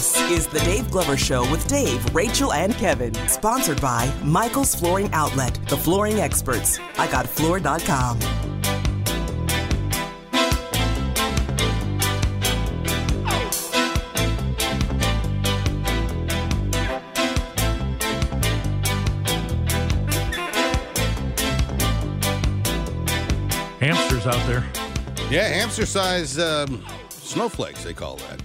This is the Dave Glover Show with Dave, Rachel, and Kevin. Sponsored by Michael's Flooring Outlet, the flooring experts. IGotFloor.com. Hamsters out there. Yeah, hamster size um, snowflakes, they call that.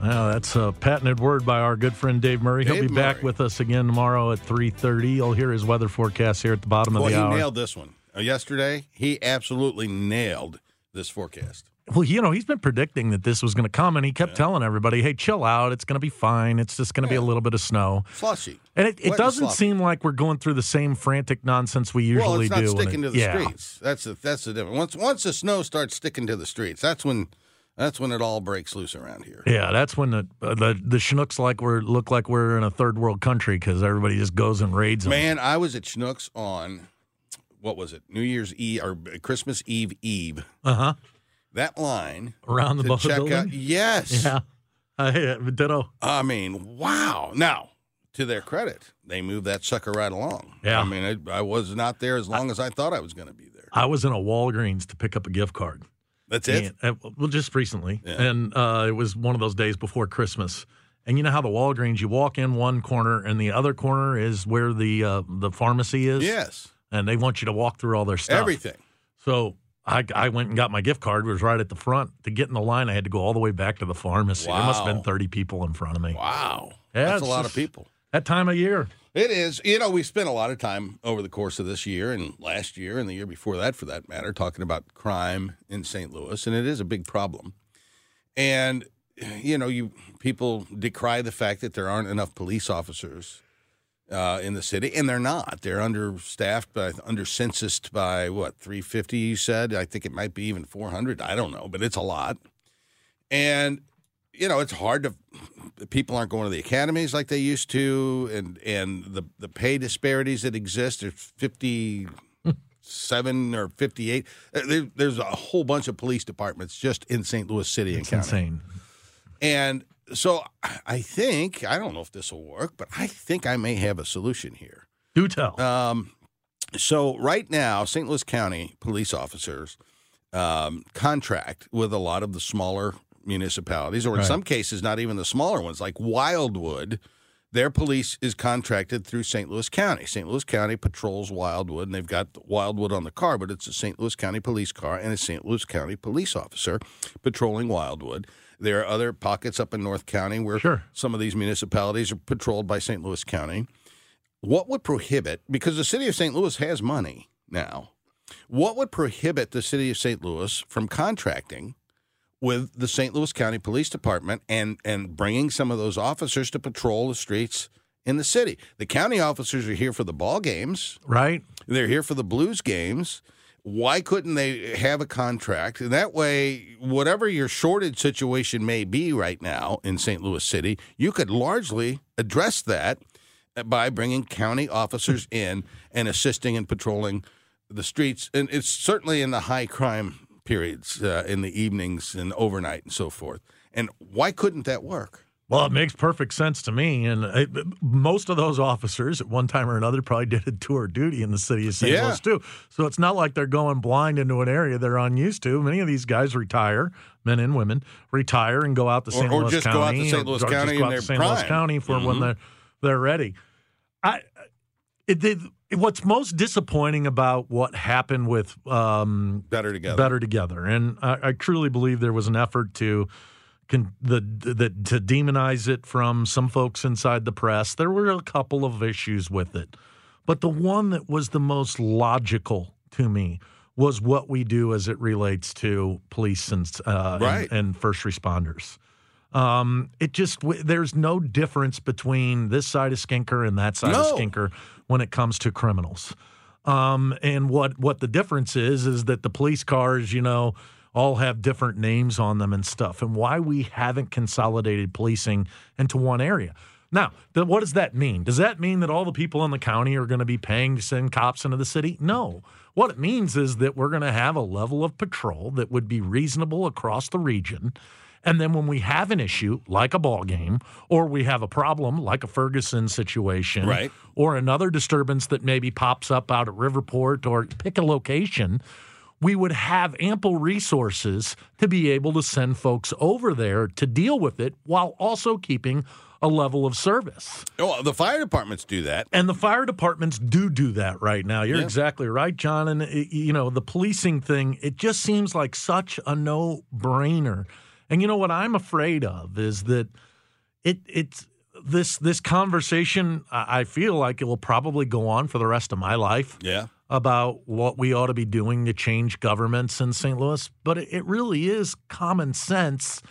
Well, that's a patented word by our good friend Dave Murray. He'll Dave be back with us again tomorrow at 3.30. You'll hear his weather forecast here at the bottom of Well, the he hour. nailed this one. Uh, yesterday, he absolutely nailed this forecast. Well, you know, he's been predicting that this was going to come, and he kept telling everybody, hey, chill out. It's going to be fine. It's just going to be a little bit of snow. Slushy. And it, it doesn't sloppy. seem like we're going through the same frantic nonsense we usually do. well, it's not do. sticking it- to the yeah. streets. That's the that's the difference. Once once the snow starts sticking to the streets, that's when that's when it all breaks loose around here. Yeah, that's when the uh, the the Schnucks like we're look like we're in a third world country because everybody just goes and raids them. Man, I was at Schnucks on what was it? New Year's Eve or Christmas Eve Eve. Uh huh. That line Around the to check out. building? Yes. Yeah. Uh, yeah, ditto. I mean, wow. Now, to their credit, they moved that sucker right along. Yeah. I mean, I, I was not there as long as I thought I was going to be there. I was in a Walgreens to pick up a gift card. That's it. And, uh, well, just recently, Yeah. and uh, it was one of those days before Christmas. And you know how the Walgreens, you walk in one corner, and the other corner is where the uh, the pharmacy is. Yes. And they want you to walk through all their stuff. Everything. So I, I went and got my gift card. It was right at the front. To get in the line, I had to go all the way back to the pharmacy. Wow. There must have been 30 people in front of me. Wow. Yeah, That's a lot just- of people. That time of year. It is. You know, we spent a lot of time over the course of this year and last year and the year before that, for that matter, talking about crime in St. Louis, and it is a big problem. And you know, you people decry the fact that there aren't enough police officers uh, in the city, and they're not. They're understaffed by under censused by what three fifty? You said. I think it might be even four hundred. I don't know, but it's a lot. And you know, it's hard to people aren't going to the academies like they used to, and and the the pay disparities that exist. There's fifty seven or fifty eight. There, there's a whole bunch of police departments just in St. Louis City and It's County. insane. And so I think I don't know if this will work, but I think I may have a solution here. Do tell. Um, so right now, St. Louis County police officers um, contract with a lot of the smaller municipalities, or in Right. some cases, not even the smaller ones, like Wildwood. Their police is contracted through St. Louis County. St. Louis County patrols Wildwood, and they've got Wildwood on the car, but it's a St. Louis County police car and a St. Louis County police officer patrolling Wildwood. There are other pockets up in North County where Sure. some of these municipalities are patrolled by St. Louis County. What would prohibit, because the city of St. Louis has money now, what would prohibit the city of St. Louis from contracting with the St. Louis County Police Department and, and bringing some of those officers to patrol the streets in the city? The county officers are here for the ball games, right? they're here for the Blues games. Why couldn't they have a contract? And that way, whatever your shortage situation may be right now in St. Louis City, you could largely address that by bringing county officers in and assisting in patrolling the streets. And it's certainly in the high crime periods, uh, in the evenings and overnight and so forth. And why couldn't that work? Well, it makes perfect sense to me. And it, most of those officers, at one time or another, probably did a tour of duty in the city of St. Yeah. Louis, too. So it's not like they're going blind into an area they're unused to. Many of these guys retire, men and women, retire and go out to Or- St. or Louis just County. go out to St. Louis or just County go out to St. Louis prime. County for when Mhm. they're, they're ready. I, it, it, what's most disappointing about what happened with um, Better together. better together. And I, I truly believe there was an effort to con, the, the to demonize it from some folks inside the press. There were a couple of issues with it, but the one that was the most logical to me was what we do as it relates to police and uh, Right. and, and first responders. Um, it just w- there's no difference between this side of Skinker and that side No. of Skinker when it comes to criminals. Um, and what what the difference is is that the police cars, you know, all have different names on them and stuff, and why we haven't consolidated policing into one area. Now, what does that mean? Does that mean that all the people in the county are going to be paying to send cops into the city? No. What it means is that we're going to have a level of patrol that would be reasonable across the region. And then when we have an issue like a ball game, or we have a problem like a Ferguson situation, Right. or another disturbance that maybe pops up out at Riverport, or pick a location, we would have ample resources to be able to send folks over there to deal with it while also keeping a level of service. Oh, the fire departments do that. And the fire departments do do that right now. You're Yeah. exactly right, John. And, you know, the policing thing, it just seems like such a no brainer. And, you know, what I'm afraid of is that it, it's, this this conversation I feel like it will probably go on for the rest of my life Yeah. about what we ought to be doing to change governments in St. Louis, but it, it really is common sense,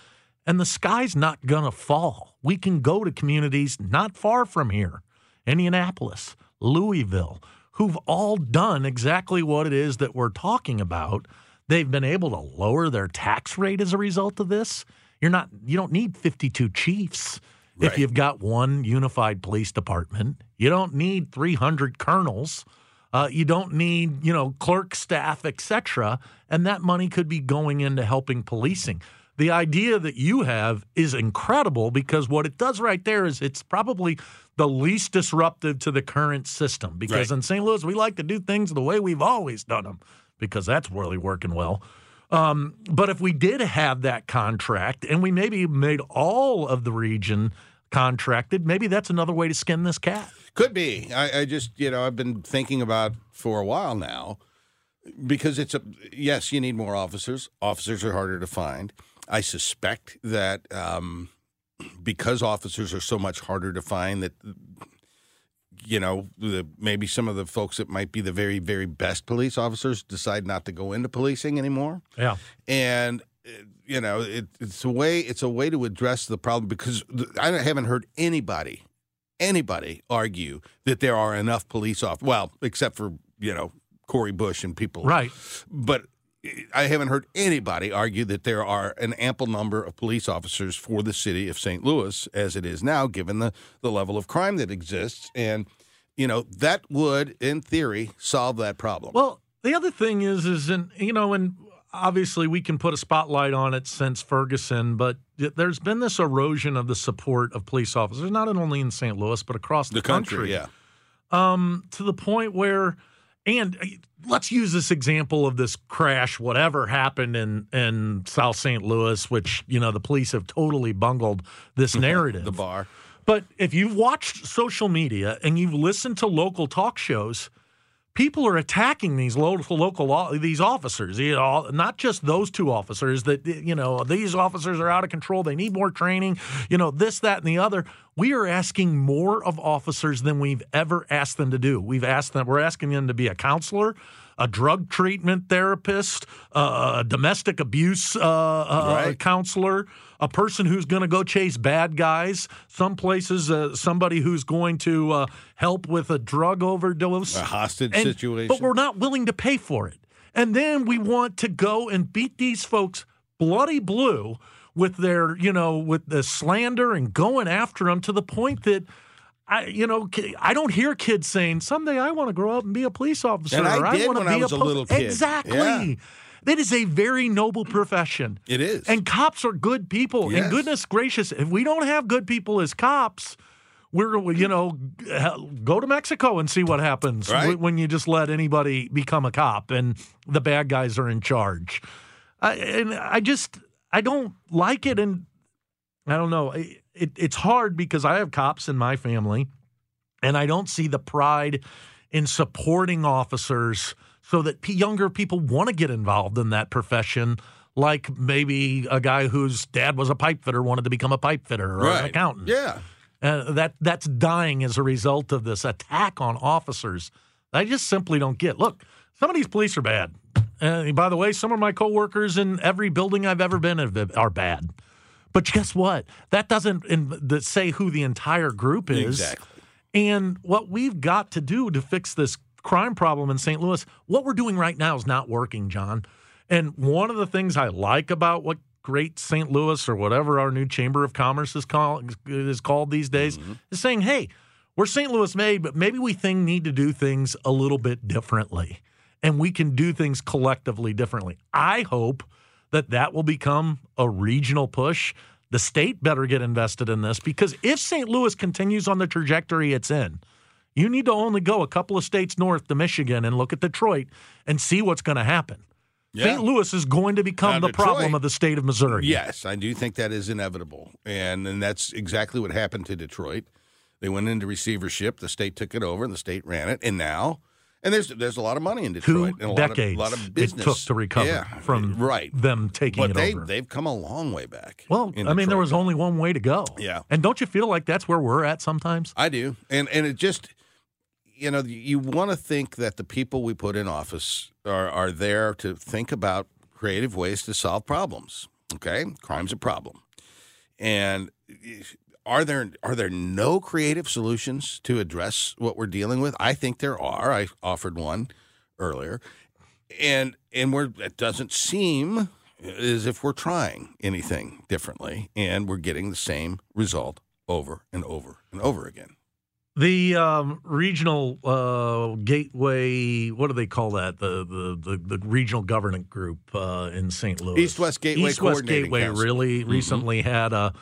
and the sky's not going to fall. We can go to communities not far from here Indianapolis, Louisville, who've all done exactly what it is that we're talking about. They've been able to lower their tax rate as a result of this. You're not you don't need 52 chiefs if you've got one unified police department. You don't need 300 colonels. Uh, you don't need, you know, clerk staff, etc. And that money could be going into helping policing. The idea that you have is incredible because what it does right there is it's probably the least disruptive to the current system. Because Right. in St. Louis, we like to do things the way we've always done them because that's really working well. Um, but if we did have that contract and we maybe made all of the region contracted, maybe that's another way to skin this cat. Could be. I, I just, you know, I've been thinking about for a while now because it's a yes, you need more officers. Officers are harder to find. I suspect that um, because officers are so much harder to find, that you know, the, maybe some of the folks that might be the very, very best police officers decide not to go into policing anymore Yeah. and uh, you know it, it's a way it's a way to address the problem because I haven't heard anybody anybody argue that there are enough police off well except for you know Cori Bush and people Right. but I haven't heard anybody argue that there are an ample number of police officers for the city of St. Louis as it is now, given the, the level of crime that exists. And, you know, that would, in theory, solve that problem. Well, the other thing is, is in you know, and obviously we can put a spotlight on it since Ferguson, but there's been this erosion of the support of police officers, not only in St. Louis but across the, the country, yeah. um, to the point where, and uh, let's use this example of this crash, whatever happened in in South St. Louis, which you know the police have totally bungled this narrative. The bar. But if you've watched social media and you've listened to local talk shows, people are attacking these local local these officers. You know, not just those two officers. That you know, these officers are out of control. They need more training. You know, this, that, and the other. We are asking more of officers than we've ever asked them to do. We've asked them. We're asking them to be a counselor. A drug treatment therapist, uh, a domestic abuse uh, uh, Right. counselor, a person who's going to go chase bad guys. Some places, uh, somebody who's going to uh, help with a drug overdose, A hostage And- situation. But we're not willing to pay for it. And then we want to go and beat these folks bloody blue with their, you know, with the slander and going after them to the point that. I, you know, I don't hear kids saying someday I want to grow up and be a police officer. And I did want to I be a po-" little kid. Exactly. Yeah. That is a very noble profession. It is. And cops are good people. Yes. And goodness gracious, if we don't have good people as cops, we're you know go to Mexico and see what happens Right. when you just let anybody become a cop and the bad guys are in charge. I, and I just I don't like it, and I don't know. It, it, it's hard because I have cops in my family, and I don't see the pride in supporting officers so that p- younger people want to get involved in that profession. Like maybe a guy whose dad was a pipe fitter wanted to become a pipe fitter or an accountant. Yeah. Uh, that that's dying as a result of this attack on officers. I just simply don't get. Look, some of these police are bad. Uh, by the way, some of my coworkers in every building I've ever been in are bad. But guess what? That doesn't in, the, say who the entire group is. Exactly. And what we've got to do to fix this crime problem in St. Louis, what we're doing right now is not working, John. And one of the things I like about what Great St. Louis or whatever our new Chamber of Commerce is called is called these days mm-hmm. is saying, "Hey, we're St. Louis made, but maybe we think need to do things a little bit differently, and we can do things collectively differently." I hope that that will become a regional push. The state better get invested in this because if St. Louis continues on the trajectory it's in, you need to only go a couple of states north to Michigan and look at Detroit and see what's going to happen. St. Louis is going to become Now, the Detroit- problem of the state of Missouri. Yes, I do think that is inevitable, and and that's exactly what happened to Detroit. They went into receivership. The state took it over, and the state ran it. And now, and there's there's a lot of money in Detroit. Two and a decades lot of, lot of business it took to recover Yeah, from right. them taking But it they over. they've come a long way back. well, I mean, there was only one way to go. Yeah. And don't you feel like that's where we're at sometimes? I do, and and it just, you know, you want to think that the people we put in office are are there to think about creative ways to solve problems. Okay, crime's a problem, and eh, are there are there no creative solutions to address what we're dealing with? I think there are. I offered one earlier, and and we're it doesn't seem as if we're trying anything differently, and we're getting the same result over and over and over again. The um, regional uh, gateway, what do they call that? The the the, the regional government group uh, in St. Louis. East-West Gateway East West Gateway Council. really recently had a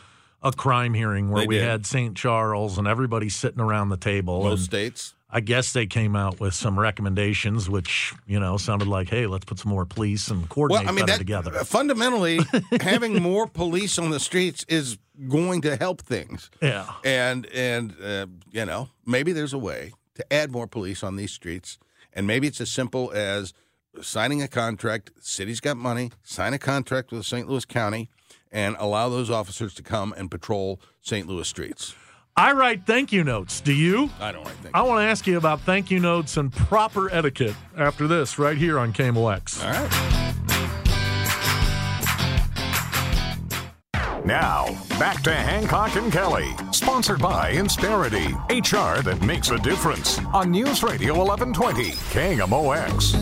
a crime hearing where They we did. had St. Charles and everybody sitting around the table. Most states. I guess they came out with some recommendations, which you know sounded like, "Hey, let's put some more police and coordinate Well, I mean, better that, together." fundamentally, having more police on the streets is going to help things. Yeah, And and uh, you know, maybe there's a way to add more police on these streets, and maybe it's as simple as signing a contract. City's got money. Sign a contract with St. Louis County, and allow those officers to come and patrol St. Louis streets. I write thank you notes. Do you? I don't think. I want to ask you about thank you notes and proper etiquette after this, right here on KMOX. All right. Now, back to Hancock and Kelley, sponsored by Insperity, HR that makes a difference on News Radio 1120, KMOX.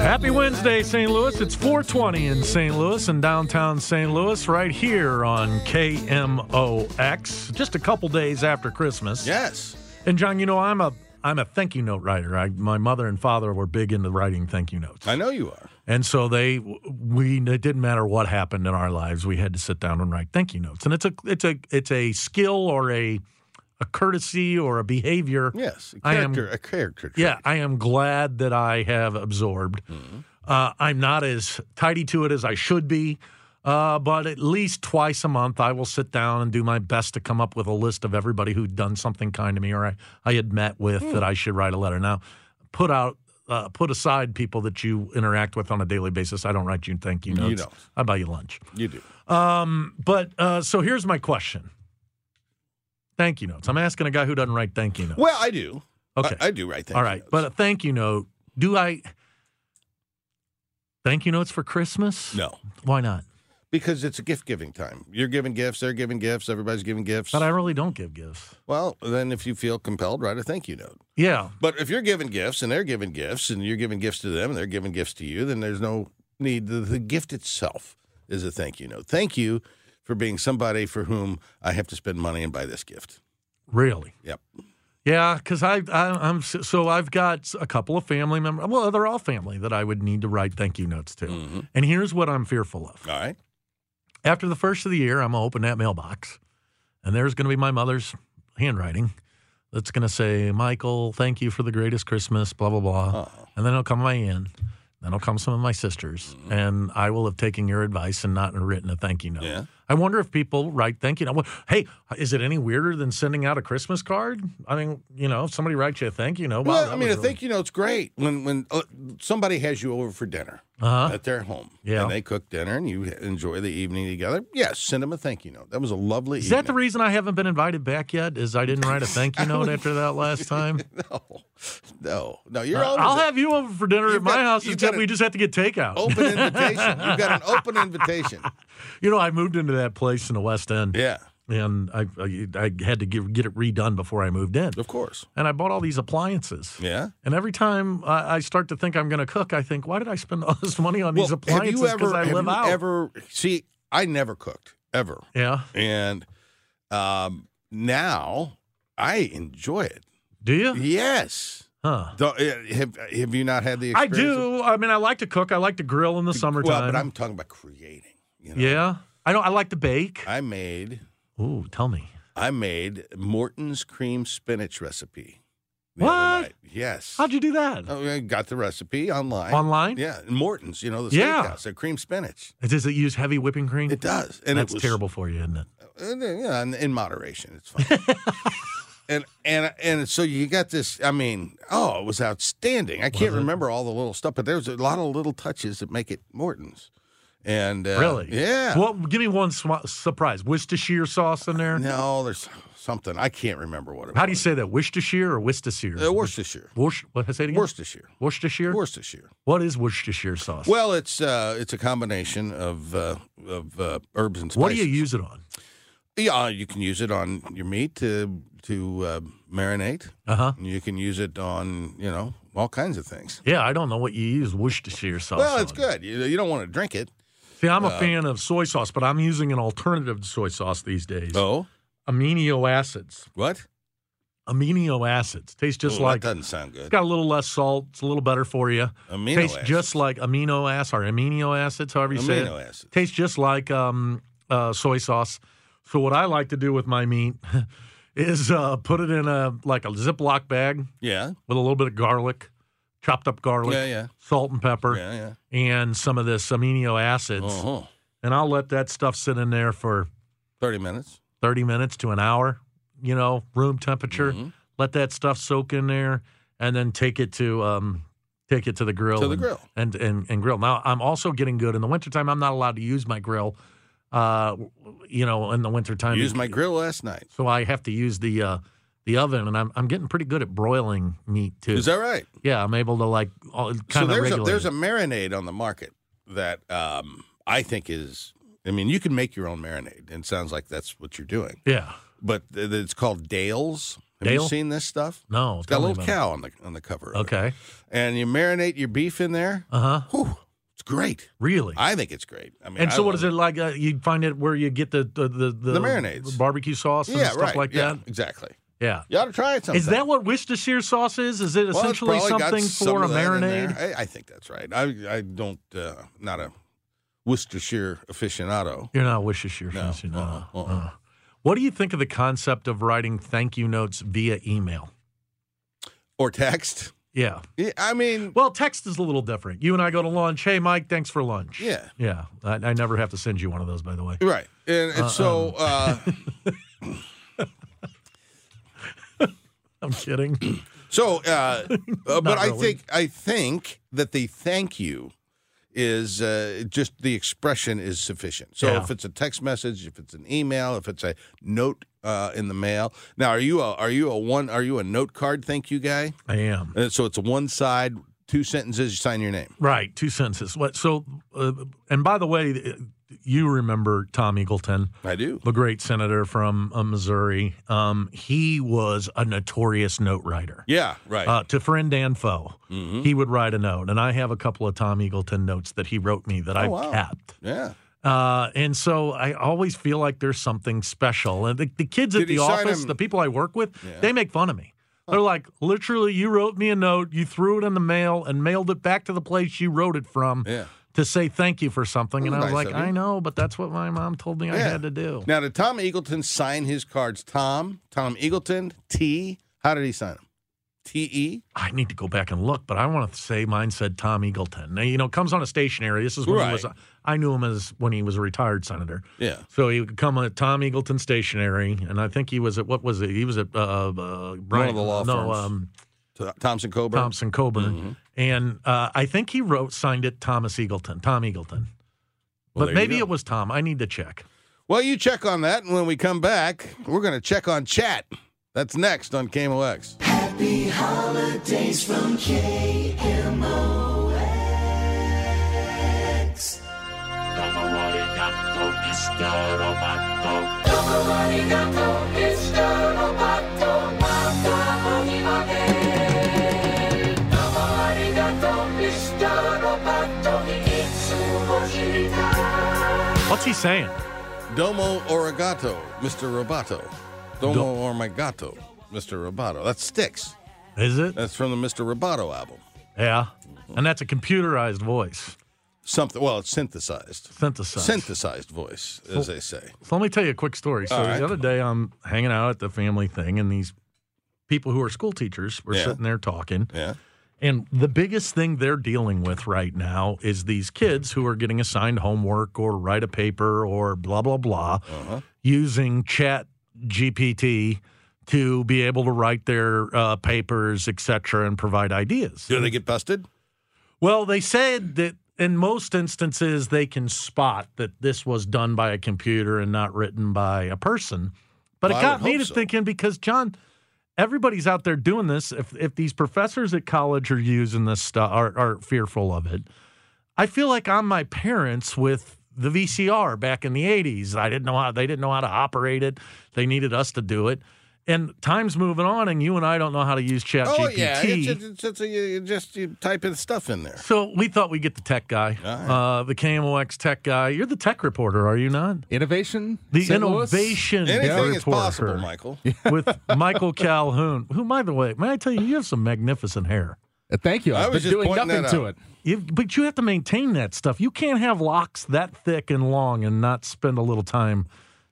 Happy Wednesday, St. Louis. It's 420 in St. Louis and downtown St. Louis, right here on KMOX. Just a couple days after Christmas. Yes. And John, you know I'm a I'm a thank you note writer. I, my mother and father were big into writing thank you notes, I know you are. And so they we it didn't matter what happened in our lives, we had to sit down and write thank you notes. And it's a it's a it's a skill or a a courtesy or a behavior. Yes. A I am- character. a character. trait. Yeah, I am glad that I have absorbed. Uh, I'm not as tidy to it as I should be, uh, but at least twice a month I will sit down and do my best to come up with a list of everybody who'd done something kind to me or I, I had met with that I should write a letter. Now, put out. Uh, put aside people that you interact with on a daily basis. I don't write you thank you You notes. don't. I buy you lunch. You do. But uh, so here's my question. Thank you notes. I'm asking a guy who doesn't write thank you notes. Well, I do. Okay. I, I do write thank All you notes. but a thank you note. Do I thank you notes for Christmas? no, Why not? Because it's a gift giving time. You're giving gifts. They're giving gifts. Everybody's giving gifts. But I really don't give gifts. well, then if you feel compelled, write a thank you note. Yeah, But if you're giving gifts and they're giving gifts and you're giving gifts to them and they're giving gifts to you, then there's no need. The, the gift itself is a thank you note. Thank you for being somebody for whom I have to spend money and buy this gift. really. Yep. Yeah, because I, I I'm so I've got a couple of family members. Well, they're all family that I would need to write thank you notes to. Mm-hmm. And here's what I'm fearful of. All right. After the first of the year, I'm gonna open that mailbox, and there's gonna be my mother's handwriting. That's gonna say, "Michael, thank you for the greatest Christmas." Blah blah blah. And then it'll come my aunt. Then it'll come some of my sisters, mm-hmm. and I will have taken your advice and not written a thank you note. Yeah. I wonder if people write thank you note. Hey, is it any weirder than sending out a Christmas card? I mean, you know, if somebody writes you a thank you note. wow, Well, I mean, a really- thank you note's great when when uh, somebody has you over for dinner Uh-huh. at their home. Yeah. And they cook dinner and you enjoy the evening together. Yes, send them a thank you note. That was a lovely Is that the reason I haven't been invited back yet? Is I didn't write a thank you note after that last time? No, no, no. You're always I'll have you over for dinner at my got- house, except we just have to get takeout. open invitation. You've got an open invitation. You know, I moved into that place in the West End, Yeah, and I, I I had to give, get it redone before I moved in. of course. And I bought all these appliances. Yeah. And every time I, I start to think I'm going to cook, I think, why did I spend all this money on these have appliances? you Because ever I have live you out. ever see? I never cooked ever, yeah. and um, now I enjoy it. Do you? Yes. Huh. Uh, have, have you not had the I experience? do. I mean, I like to cook. I like to grill in the summertime. Well, but I'm talking about creating. You know? yeah. I don't. I like to bake. I made Ooh, tell me. I made Morton's cream spinach recipe. the other What? night. Yes. How'd you do that? Oh, I got the recipe online. Online? Yeah, Morton's. You know the Yeah. steakhouse. Their cream spinach. Does it use heavy whipping cream? It does, and That's it was terrible for you, isn't it? Uh, yeah, in, in moderation, it's fine. and and and so you got this. I mean, oh, it was outstanding. I can't remember all the little stuff, but there's a lot of little touches that make it Morton's. And uh, really? yeah. Well, give me one sw- surprise. Worcestershire sauce in there. no, there's something I can't remember what it. How do you was. say that? Worcestershire or Worcestershire? Uh, Worcestershire. Worc- what? Say it again. Worcestershire. Worcestershire. Worcestershire. What is Worcestershire sauce? Well, it's uh, it's a combination of uh, of uh, herbs and spices. what do you use it on? Yeah, you can use it on your meat to to uh, marinate. Uh huh. You can use it on you know all kinds of things. Yeah, I don't know what you use Worcestershire sauce. Well, it's on. good. You, you don't want to drink it. See, I'm a fan of soy sauce, but I'm using an alternative to soy sauce these days. Oh, Amino acids. what? Amino acids tastes just Oh, like that doesn't sound it's good. got a little less salt. It's a little better for you. Amino acids. tastes acids. just like amino acids or amino acids, however you say it. Amino acids. Tastes just like um, uh, soy sauce. So what I like to do with my meat is uh, put it in a like a Ziploc bag Yeah, with a little bit of garlic, chopped up garlic, yeah, yeah, salt and pepper, yeah, yeah. and some of this amino acids. Uh-huh. And I'll let that stuff sit in there for Thirty minutes. 30 minutes to an hour, you know, room temperature. Mhm. Let that stuff soak in there and then take it to um take it to the grill. To the and, grill. And, and and grill. Now I'm also getting good in the wintertime. I'm not allowed to use my grill uh you know, in the wintertime. Used my grill last night. so I have to use the uh the oven and I'm I'm getting pretty good at broiling meat too. Is that right? yeah, I'm able to like kind so of there's a, there's a marinade on the market that um, I think is. I mean, you can make your own marinade, and it sounds like that's what you're doing. yeah. But th- it's called Dale's. Have Dale? you seen this stuff? No, It's got a little about it. cow on the on the cover. of it. Okay. and you marinate your beef in there. Uh-huh. Whew, it's great. Really? I think it's great. I mean, And so, what love is it like? Uh, you find it where you get the the the, The marinades. barbecue sauce, and Yeah, stuff right. like yeah, that. exactly. Yeah. You ought to try it sometime. Is that what Worcestershire sauce is? Is it Well, essentially something some for a of that in marinade? I, I think that's right. I I don't uh, not a Worcestershire aficionado. You're not Worcestershire. No, no. uh-uh, uh-uh. Uh. What do you think of the concept of writing thank you notes via email? Or text. Yeah. Yeah, I mean, Well, text is a little different. You and I go to lunch. Hey, Mike, thanks for lunch. yeah, Yeah. I, I never have to send you one of those, by the way. right. And, and so, uh, I'm kidding. so, uh, uh, but I really. think I think that the thank you is uh, just the expression is sufficient. So Yeah. if it's a text message, if it's an email, if it's a note uh, in the mail. Now, are you a are you a one are you a note card thank you guy? I am. Uh, so it's a one side, two sentences, you sign your name. Right. Two sentences. What? So, uh, and by the way, you remember Tom Eagleton. I do. the great senator from uh, Missouri. Um, he was a notorious note writer. Yeah, right. Uh, to friend and foe, Mhm. he would write a note, and I have a couple of Tom Eagleton notes that he wrote me that I've Oh, wow. kept. yeah. Uh, and so I always feel like there's something special. And the, the kids at Did he the office, the people I work with, Yeah. they make fun of me. They're like, literally, you wrote me a note, you threw it in the mail, and mailed it back to the place you wrote it from Yeah. To say thank you for something. And I was nice like. I know, but that's what my mom told me I had to do. Now, did Tom Eagleton sign his cards? Tom, Tom Eagleton, T. How did he sign them? T E. I need to go back and look, but I want to say mine said Tom Eagleton. Now, you know, it comes on a stationery. This is when he was. Right. I knew him as when he was a retired senator. Yeah. So he would come at Tom Eagleton Stationery, and I think he was at what was it? He was at uh, uh, Brian, the law no, firms. um, Thompson Coburn. Thompson Coburn, Mm-hmm. and uh, I think he wrote signed it Thomas Eagleton, Tom Eagleton. Well, but maybe it was Tom. I need to check. Well, you check on that, and when we come back, we're going to check on chat. That's next on KMOX. Happy holidays from KMOX. What's he saying? Domo Arigato, Mr. Roboto. Domo or my gato, Mr. Roboto. That's Styx. Is it? That's from the Mr. Roboto album. Yeah. And that's a computerized voice, Something. Well, it's synthesized. synthesized. Synthesized voice, as they say. So let me tell you a quick story. So right. the other day, I'm hanging out at the family thing, and these people who are school teachers were Yeah. sitting there talking. Yeah. And the biggest thing they're dealing with right now is these kids who are getting assigned homework or write a paper or blah, blah, blah, Uh-huh. using Chat GPT to be able to write their uh, papers, et cetera, and provide ideas. Do they get busted? Well, they said that in most instances they can spot that this was done by a computer and not written by a person. But Well, it got me to so. thinking because John, everybody's out there doing this. If if these professors at college are using this stuff, are, are fearful of it. I feel like I'm my parents with the VCR back in the '80s. I didn't know how they didn't know how to operate it. They needed us to do it. And time's moving on, and you and I don't know how to use Chat Oh GPT. yeah, it's, it's, it's, it's a, you just you type in stuff in there. So we thought we'd get the tech guy, All right. uh, the KMOX tech guy. You're the tech reporter, are you not? Innovation. The St. Louis? innovation Anything is reporter possible, Michael. with Michael Calhoun, who, by the way, may I tell you, you have some magnificent hair. Uh, Thank you. I I've was been just doing pointing nothing to it. You, but you have to maintain that stuff. You can't have locks that thick and long and not spend a little time,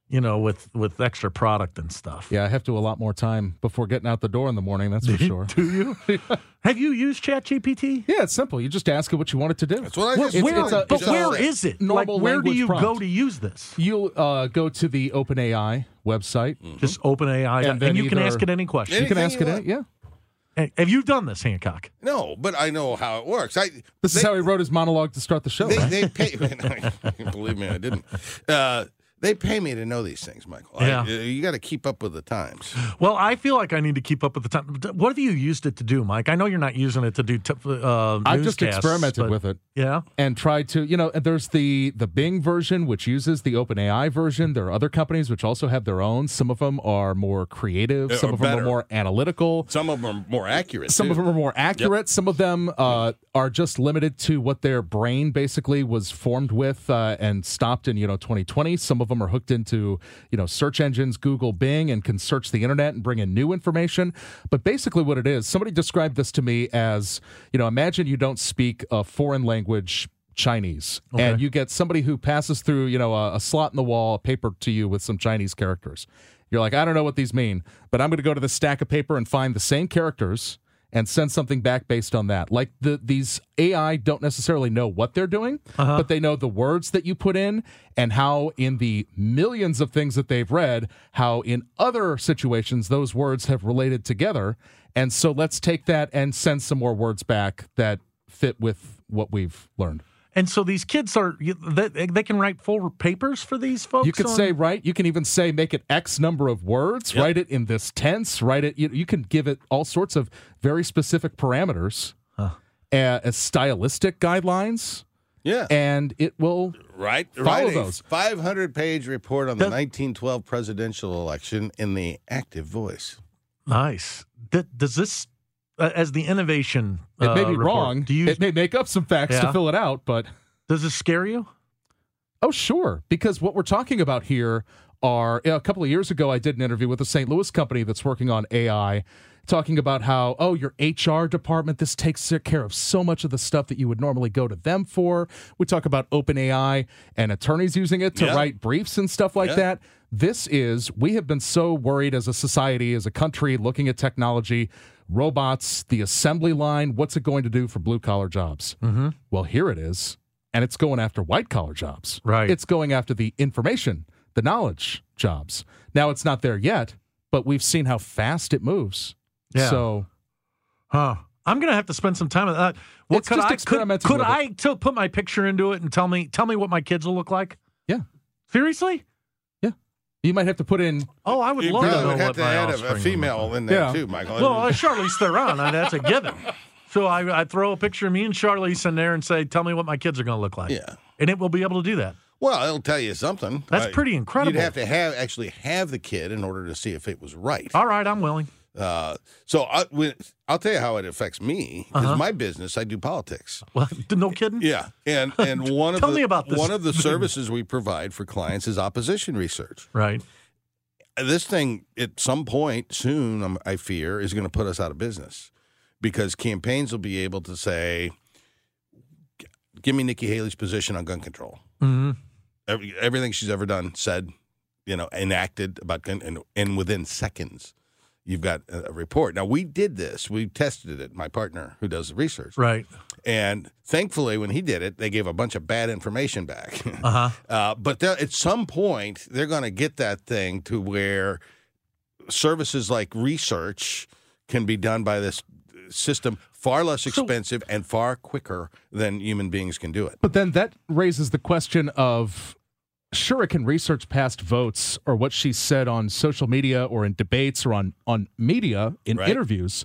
you know, with with extra product and stuff. Yeah, I have to a lot more time before getting out the door in the morning. That's for sure. Do you? have you used ChatGPT? Yeah, it's simple. You just ask it what you want it to do. That's what I Where, just. It's- where- it's a- but it's where is it? Like, where do language you go to use this? You uh, go to the OpenAI website. Just open AI, And and, then you can ask it any question. You can ask you it. want. Yeah. Have you done this, Hancock? no, but I know how it works. I This they, is how he wrote his monologue to start the show. they, right? they pay. believe me, I didn't. Uh, they pay me to know these things, Michael. Yeah. uh, you got to keep up with the times. Well, I feel like I need to keep up with the time. What have you used it to do, Mike? I know you're not using it to do t- uh, I've just experimented but- with it. Yeah. and tried to you know there's the the bing version which uses the openai version there are other companies which also have their own some of them are more creative Uh, some or of them better. are more analytical Some of them are more accurate. some too. of them are more accurate some of them uh, are just limited to what their brain basically was formed with uh, and stopped in you know 2020 some of them are hooked into you know search engines google bing and can search the internet and bring in new information but basically what it is somebody described this to me as you know imagine you don't speak a foreign language Chinese, and you get somebody who passes through, you know, a, a slot in the wall, a paper to you with some Chinese characters. You're like, I don't know what these mean, but I'm going to go to the stack of paper and find the same characters and send something back based on that. Like the these AI don't necessarily know what they're doing, uh-huh. but they know the words that you put in and how in the millions of things that they've read, how in other situations those words have related together. And so let's take that and send some more words back that fit with what we've learned. And so these kids are they, they can write full papers for these folks. You could on- say right. You can even say make it X number of words. Write it in this tense. Write it. You, you can give it all sorts of very specific parameters, uh, as stylistic guidelines, yeah. and it will. Right. Follow Write a those. 500 page report on the Does- 1912 presidential election in the active voice. nice. Th- does this uh, as the innovation? It may uh, be report, wrong. Do you it may make up some facts Yeah. to fill it out, but does this scare you? Oh, sure. Because what we're talking about here are a couple of years ago, I did an interview with a St. Louis company that's working on AI, talking about how, oh, your HR department, this takes care of so much of the stuff that you would normally go to them for. We talk about open AI and attorneys using it to Yeah. write briefs and stuff like Yeah. that. This is, we have been so worried as a society, as a country, looking at technology, robots, the assembly line, what's it going to do for blue collar jobs? Mm-hmm. Well, here it is. And it's going after white collar jobs. Right. It's going after the information, the knowledge jobs. Now it's not there yet, but we've seen how fast it moves. Yeah. So Huh. I'm gonna have to spend some time with that. Well, It's could I could, could with I to put my picture into it and tell me tell me what my kids will look like? yeah, Seriously? Yeah. You might have to put in. Oh, I would You love to know have what to my add offspring a, a female in there Yeah. too, Michael. like. Well, uh, Charlize Theron, that's a given. So I I throw a picture of me and Charlize in there and say, "Tell me what my kids are going to look like." Yeah. and it will be able to do that. well, it'll tell you something. That's Uh, pretty incredible. You'd have to have actually have the kid in order to see if it was right. All right, I'm willing. Uh, so I, when, I'll tell you how it affects me because Uh-huh. my business, I do politics. Well, no kidding. Yeah, and and one of Tell the, me about this. one of the services we provide for clients is opposition research. Right. This thing, at some point soon, um, I fear, is going to put us out of business. because campaigns will be able to say, "Give me Nikki Haley's position on gun control." Mm-hmm. Every, everything she's ever done, said, you know, enacted about gun, and, and within seconds, you've got a, a report. Now we did this. We tested it. My partner, who does the research, Right. and thankfully, when he did it, they gave a bunch of bad information back. Uh-huh. Uh, but at some point, they're going to get that thing to where services like research can be done by this system far less expensive and far quicker than human beings can do it. But then that raises the question of sure it can research past votes or what she said on social media or in debates or on on media in Right. interviews,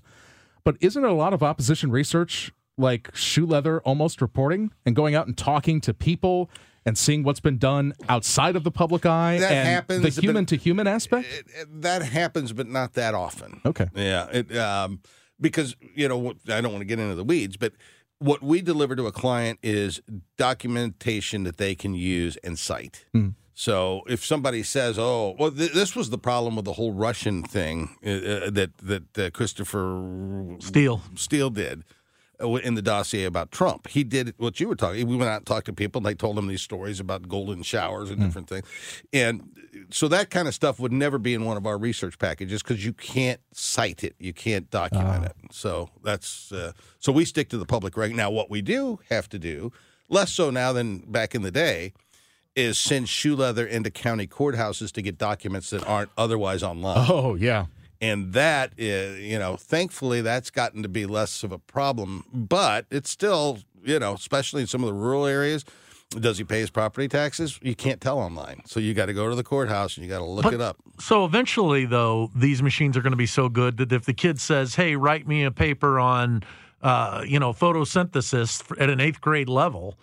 but isn't it a lot of opposition research like shoe leather almost reporting and going out and talking to people and seeing what's been done outside of the public eye That and happens, the human to human aspect? It- it- that happens, but not that often. Okay. Yeah, it, um, because you know I don't want to get into the weeds, but what we deliver to a client is documentation that they can use and cite. So if somebody says, "Oh, well, th- this was the problem with the whole Russian thing uh, uh, that that uh, Christopher Steele. Steele did Uh, in the dossier about Trump. He did what you were talking. We went out and talked to people, and they told him these stories about golden showers and hmm. different things. And so that kind of stuff would never be in one of our research packages because you can't cite it, you can't document ah. it. So that's uh, so we stick to the public right now. What we do have to do, less so now than back in the day. Is send shoe leather into county courthouses to get documents that aren't otherwise online Oh, yeah. And that is, you know, thankfully that's gotten to be less of a problem, but it's still, you know, especially in some of the rural areas. Does he pay his property taxes? You can't tell online, so you got to go to the courthouse and you got to look But- it up. So eventually, though, these machines are going to be so good that if the kid says, "Hey, write me a paper on, uh, you know, photosynthesis at an eighth grade level,"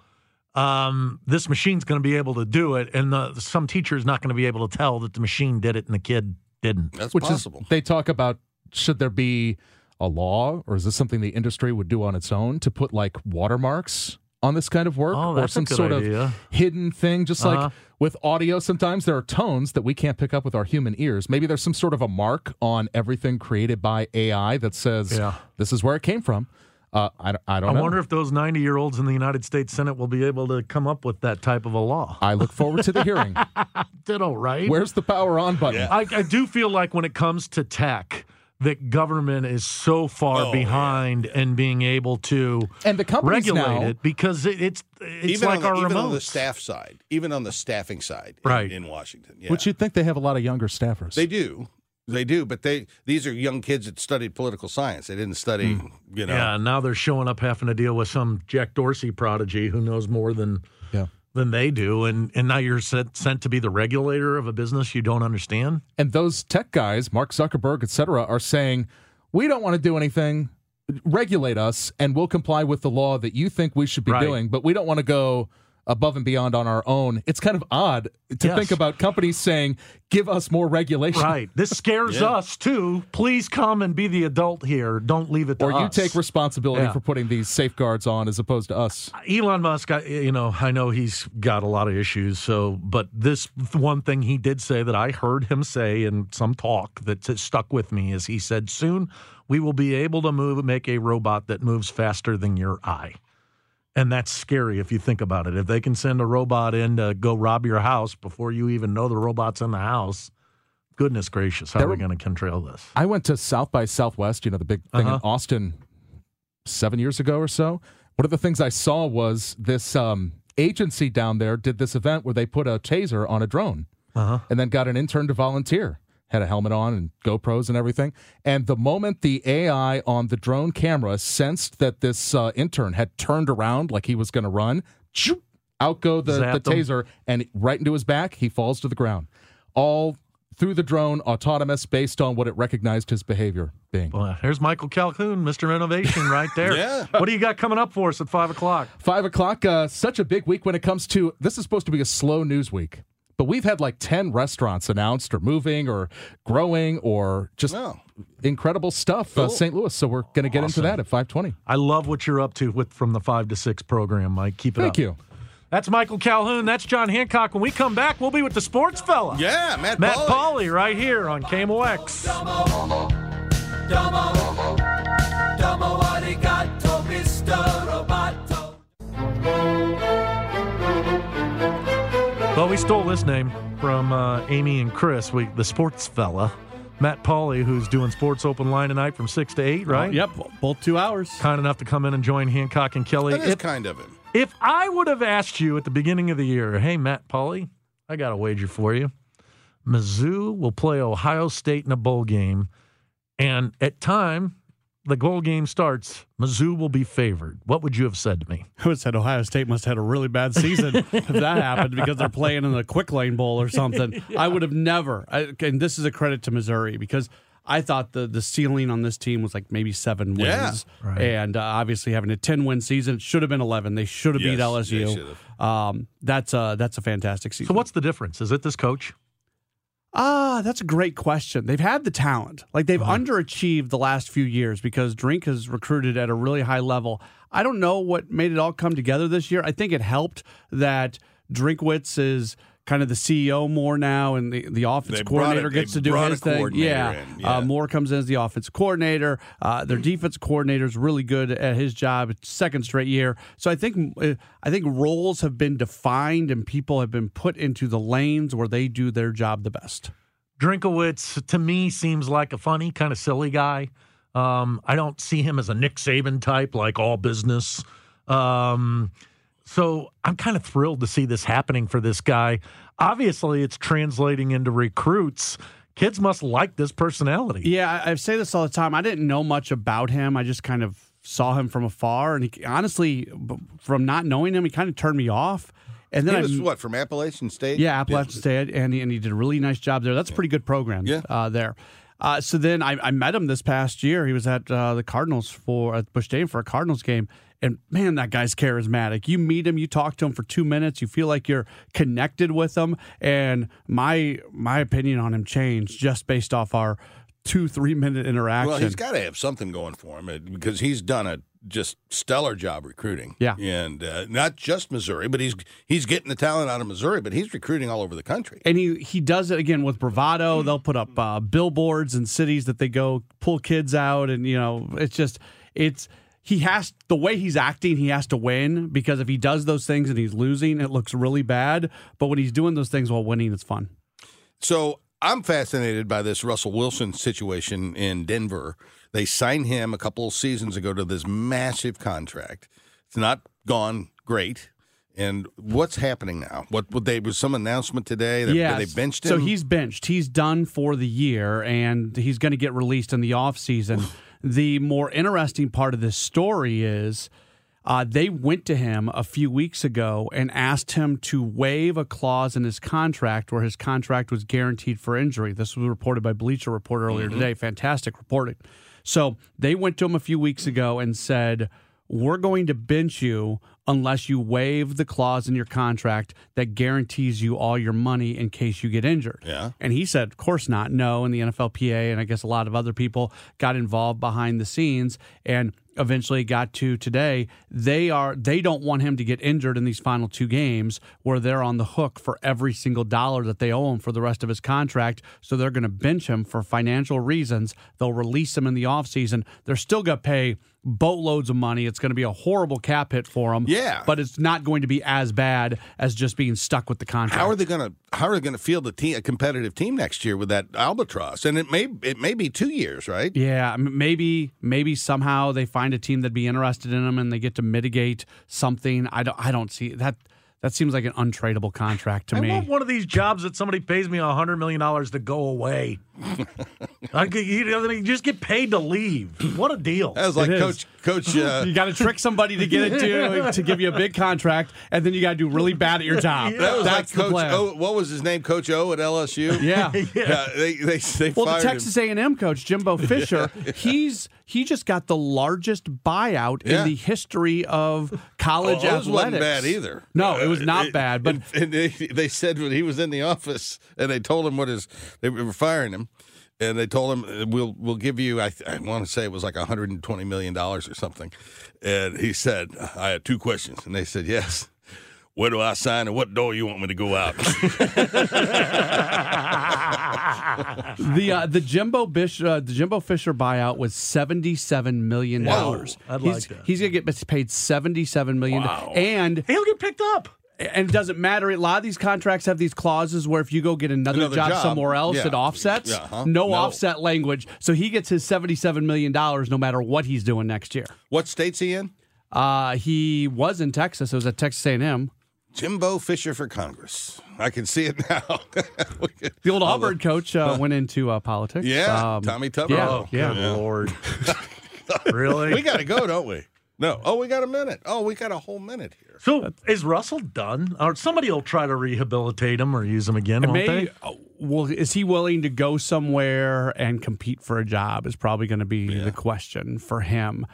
um, this machine's going to be able to do it, and the, some teacher is not going to be able to tell that the machine did it and the kid didn't. That's Which possible. is, they talk about should there be a law or is this something the industry would do on its own to put like watermarks on this kind of work Oh, or some sort idea. of hidden thing? Just Uh-huh. like with audio, sometimes there are tones that we can't pick up with our human ears. Maybe there's some sort of a mark on everything created by AI that says Yeah. this is where it came from. Uh, I, don't- I don't I know. wonder if those 90 year olds in the United States Senate will be able to come up with that type of a law. I look forward to the hearing. Ditto, right? Where's the power on button? Yeah. I, I do feel like when it comes to tech, that government is so far Oh, behind in being able to And the companies regulate now- it because it, it's it's even like on the, our even on the staff side, even on the staffing side, in- Right. in, Washington. Yeah. Which you'd think they have a lot of younger staffers. They do. They do, but they these are young kids that studied political science. They didn't study, hmm. you know. Yeah, now they're showing up having to deal with some Jack Dorsey prodigy who knows more than yeah. than they do, and and now you're sent sent to be the regulator of a business you don't understand. And those tech guys, Mark Zuckerberg, et cetera, are saying, we don't want to do anything. Regulate us, and we'll comply with the law that you think we should be Right. doing, but we don't want to go above and beyond on our own. It's kind of odd to Yes. think about companies saying, give us more regulation. Right. This scares Yeah. us too. Please come and be the adult here. Don't leave it to Or you take responsibility Yeah. for putting these safeguards on as opposed to us. Elon Musk, I, you know, I know he's got a lot of issues. So, but this one thing he did say that I heard him say in some talk that stuck with me is he said, "Soon we will be able to move, make a robot that moves faster than your eye." And that's scary if you think about it. If they can send a robot in to go rob your house before you even know the robot's in the house, goodness gracious, how There are we going to control this? I went to South by Southwest, you know, the big thing Uh-huh. in Austin seven years ago or so. One of the things I saw was this um, agency down there did this event where they put a taser on a drone Uh-huh. and then got an intern to volunteer. Had a helmet on and GoPros and everything. And the moment the AI on the drone camera sensed that this uh, intern had turned around like he was going to run, choop, out go the, the Zapped him. taser and right into his back, he falls to the ground. All through the drone, autonomous, based on what it recognized his behavior being. Well, here's Michael Calhoun, Mr. Innovation, right there. Yeah. What do you got coming up for us at five o'clock? Five o'clock, uh, such a big week when it comes to this is supposed to be a slow news week. But we've had like 10 restaurants announced or moving or growing or just No. incredible stuff. Uh, St. Louis. So we're going to get into that at 520. I love what you're up to with from the five to six program, Mike. Keep it up. Thank up. you. That's Michael Calhoun. That's John Hancock. When we come back, we'll be with the sports fella. Yeah, Matt, Matt Pauley. Pauley right here on KMOX. Domo we stole this name from uh, Amy and Chris, we, the sports fella. Matt Pauley, who's doing Sports Open Line tonight from 6 to 8, right? Yep, both two hours. Kind enough to come in and join Hancock and Kelley. That is If- kind of him. If I would have asked you at the beginning of the year, hey, Matt Pauley, I got a wager for you. Mizzou will play Ohio State in a bowl game, and at time the goal game starts, Mizzou will be favored. What would you have said to me? I would have said Ohio State must have had a really bad season if that happened because they're playing in the quick lane bowl or something. I would have never. I, and this is a credit to Missouri because I thought the the ceiling on this team was like maybe seven wins, Yeah. Right. and uh, obviously having a ten win season it should have been eleven. They should have beat Yes, they LSU. should've. Um, that's a that's a fantastic season. So, what's the difference? Is it this coach? Ah, that's a great question. They've had the talent. Like they've Uh-huh. underachieved the last few years because Drink has recruited at a really high level. I don't know what made it all come together this year. I think it helped that Drinkwitz is kind of the CEO more now, and the, the offense They coordinator gets to do his thing. Yeah, in, yeah. Uh, Moore comes in as the offense coordinator. Uh, their defense coordinator is really good at his job. Second straight year. So I think uh, I think roles have been defined and people have been put into the lanes where they do their job the best. Drinkwitz to me seems like a funny, kind of silly guy. Um, I don't see him as a Nick Saban type, like all business. Um, so I'm kind of thrilled to see this happening for this guy. Obviously, it's translating into recruits. Kids must like this personality. Yeah, I, say this all the time. I didn't know much about him. I just kind of saw him from afar, and he honestly, from not knowing him, he kind of turned me off. And then He was what from Appalachian State? yeah, Appalachian State, and he, and he did a really nice job there. That's a pretty good program. Yeah. uh, there. Uh, so then I, I met him this past year. He was at uh, the Cardinals for at Busch Stadium for a Cardinals game, and man, that guy's charismatic. You meet him, you talk to him for two minutes, you feel like you're connected with him. And my my opinion on him changed just based off our two three minute interaction. Well, he's got to have something going for him uh, because he's done a just stellar job recruiting. Yeah. and uh, not just Missouri, but he's he's getting the talent out of Missouri, but he's recruiting all over the country. and he he does it again with bravado. They'll put up uh, billboards in cities that they go pull kids out, and you know it's just it's he has the way he's acting. He has to win because if he does those things and he's losing, it looks really bad. But when he's doing those things while winning, it's fun. So I'm fascinated by this Russell Wilson situation in Denver. They signed him a couple of seasons ago to this massive contract. It's not gone great. And what's happening now? What would they was some announcement today that Yeah, they benched him? So he's benched. He's done for the year, and he's going to get released in the offseason. the more interesting part of this story is uh, they went to him a few weeks ago and asked him to waive a clause in his contract where his contract was guaranteed for injury. This was reported by Bleacher Report earlier today. Fantastic reporting. So they went to him a few weeks ago and said, we're going to bench you unless you waive the clause in your contract that guarantees you all your money in case you get injured. Yeah. And he said, of course not. No. And the NFLPA and I guess a lot of other people got involved behind the scenes and eventually got to today. They are they don't want him to get injured in these final two games where they're on the hook for every single dollar that they owe him for the rest of his contract. So they're going to bench him for financial reasons. They'll release him in the offseason. They're still going to pay boatloads of money. It's going to be a horrible cap hit for him. Yeah. But it's not going to be as bad as just being stuck with the contract. How are they going to How are they going to field a team, a competitive team next year with that albatross? And it may it may be two years, right? Yeah, maybe maybe somehow they find a team that'd be interested in them and they get to mitigate something. I don't I don't see that. That seems like an untradeable contract to I me. want one of these jobs that somebody pays me a hundred million dollars to go away. I could, you, know, just get paid to leave. What a deal! That was like It is. Coach Coach. Uh, you got to trick somebody to get it to to give you a big contract, and then you got to do really bad at your job. that was That's like the Coach. plan. O, what was his name? Coach O at LSU. Yeah. yeah. They they, they Well, the Texas. A&M coach Jimbo Fisher, he's he just got the largest buyout Yeah. in the history of college Oh, athletics. wasn't bad either. No, it was not Uh, bad, but and, and they, they said when he was in the office, and they told him what his they were firing him, and they told him uh, we'll we'll give you I, I want to say it was like 120 million dollars or something, and he said I had two questions, and they said yes. Where do I sign and what door you want me to go out? the uh, the Jimbo Bish, uh, the Jimbo Fisher buyout was seventy seven million dollars. I'd he's, like that. He's gonna get paid seventy seven million, Wow. and He'll get picked up. And it doesn't matter. A lot of these contracts have these clauses where if you go get another, Another job, job, somewhere else, yeah. it offsets. Yeah, uh-huh. No, No. offset language. So he gets his seventy-seven million dollars no matter what he's doing next year. What state's he in? Uh, he was in Texas. It was at Texas A&M. Jimbo Fisher for Congress. I can see it now. The old all Auburn coach uh, went into uh, politics. Yeah, Tommy Tuberville. Yeah, Oh, yeah. good Lord. really? We got to go, don't we? No. Oh, we got a minute. Oh, we got a whole minute here. so is Russell done? Or somebody will try to rehabilitate him or use him again, And won't maybe, they? oh, well, is he willing to go somewhere and compete for a job? Is probably going to be the question for him.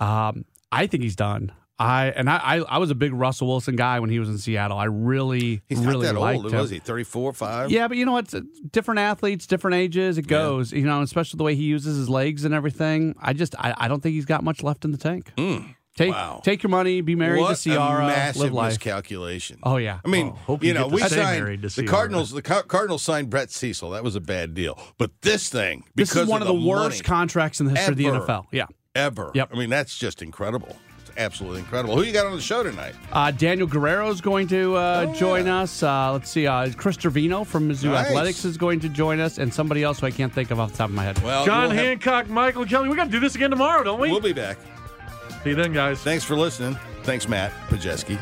Um, I think he's done. I and I, I, I was a big Russell Wilson guy when he was in Seattle. I really, He's really not that liked old. him. Was he 34, 5? Yeah, but you know what? Different athletes, different ages. It goes. You know, especially the way he uses his legs and everything. I just, I, I don't think he's got much left in the tank. Hmm. Take, wow. take your money, be married what to Ciara, a massive live life. miscalculation. Oh yeah. I mean, hope you you know, we signed the. Cardinals. The Car- Cardinals signed Brett Cecil. That was a bad deal. But this thing, this is one of the, worst money contracts in the history ever. of the NFL. Yeah. ever. Yep. I mean, that's just incredible. It's absolutely incredible. Who you got on the show tonight? Uh, Daniel Guerrero is going to uh, Oh, join yeah. us. Uh, let's see. Uh, Chris Trevino from Mizzou Nice. Athletics is going to join us, and somebody else who I can't think of off the top of my head. Well, John we'll have- Hancock, Michael Kelley. We got to do this again tomorrow, don't we? We'll be back. See you then, guys. Thanks for listening. Thanks, Matt Pajeski.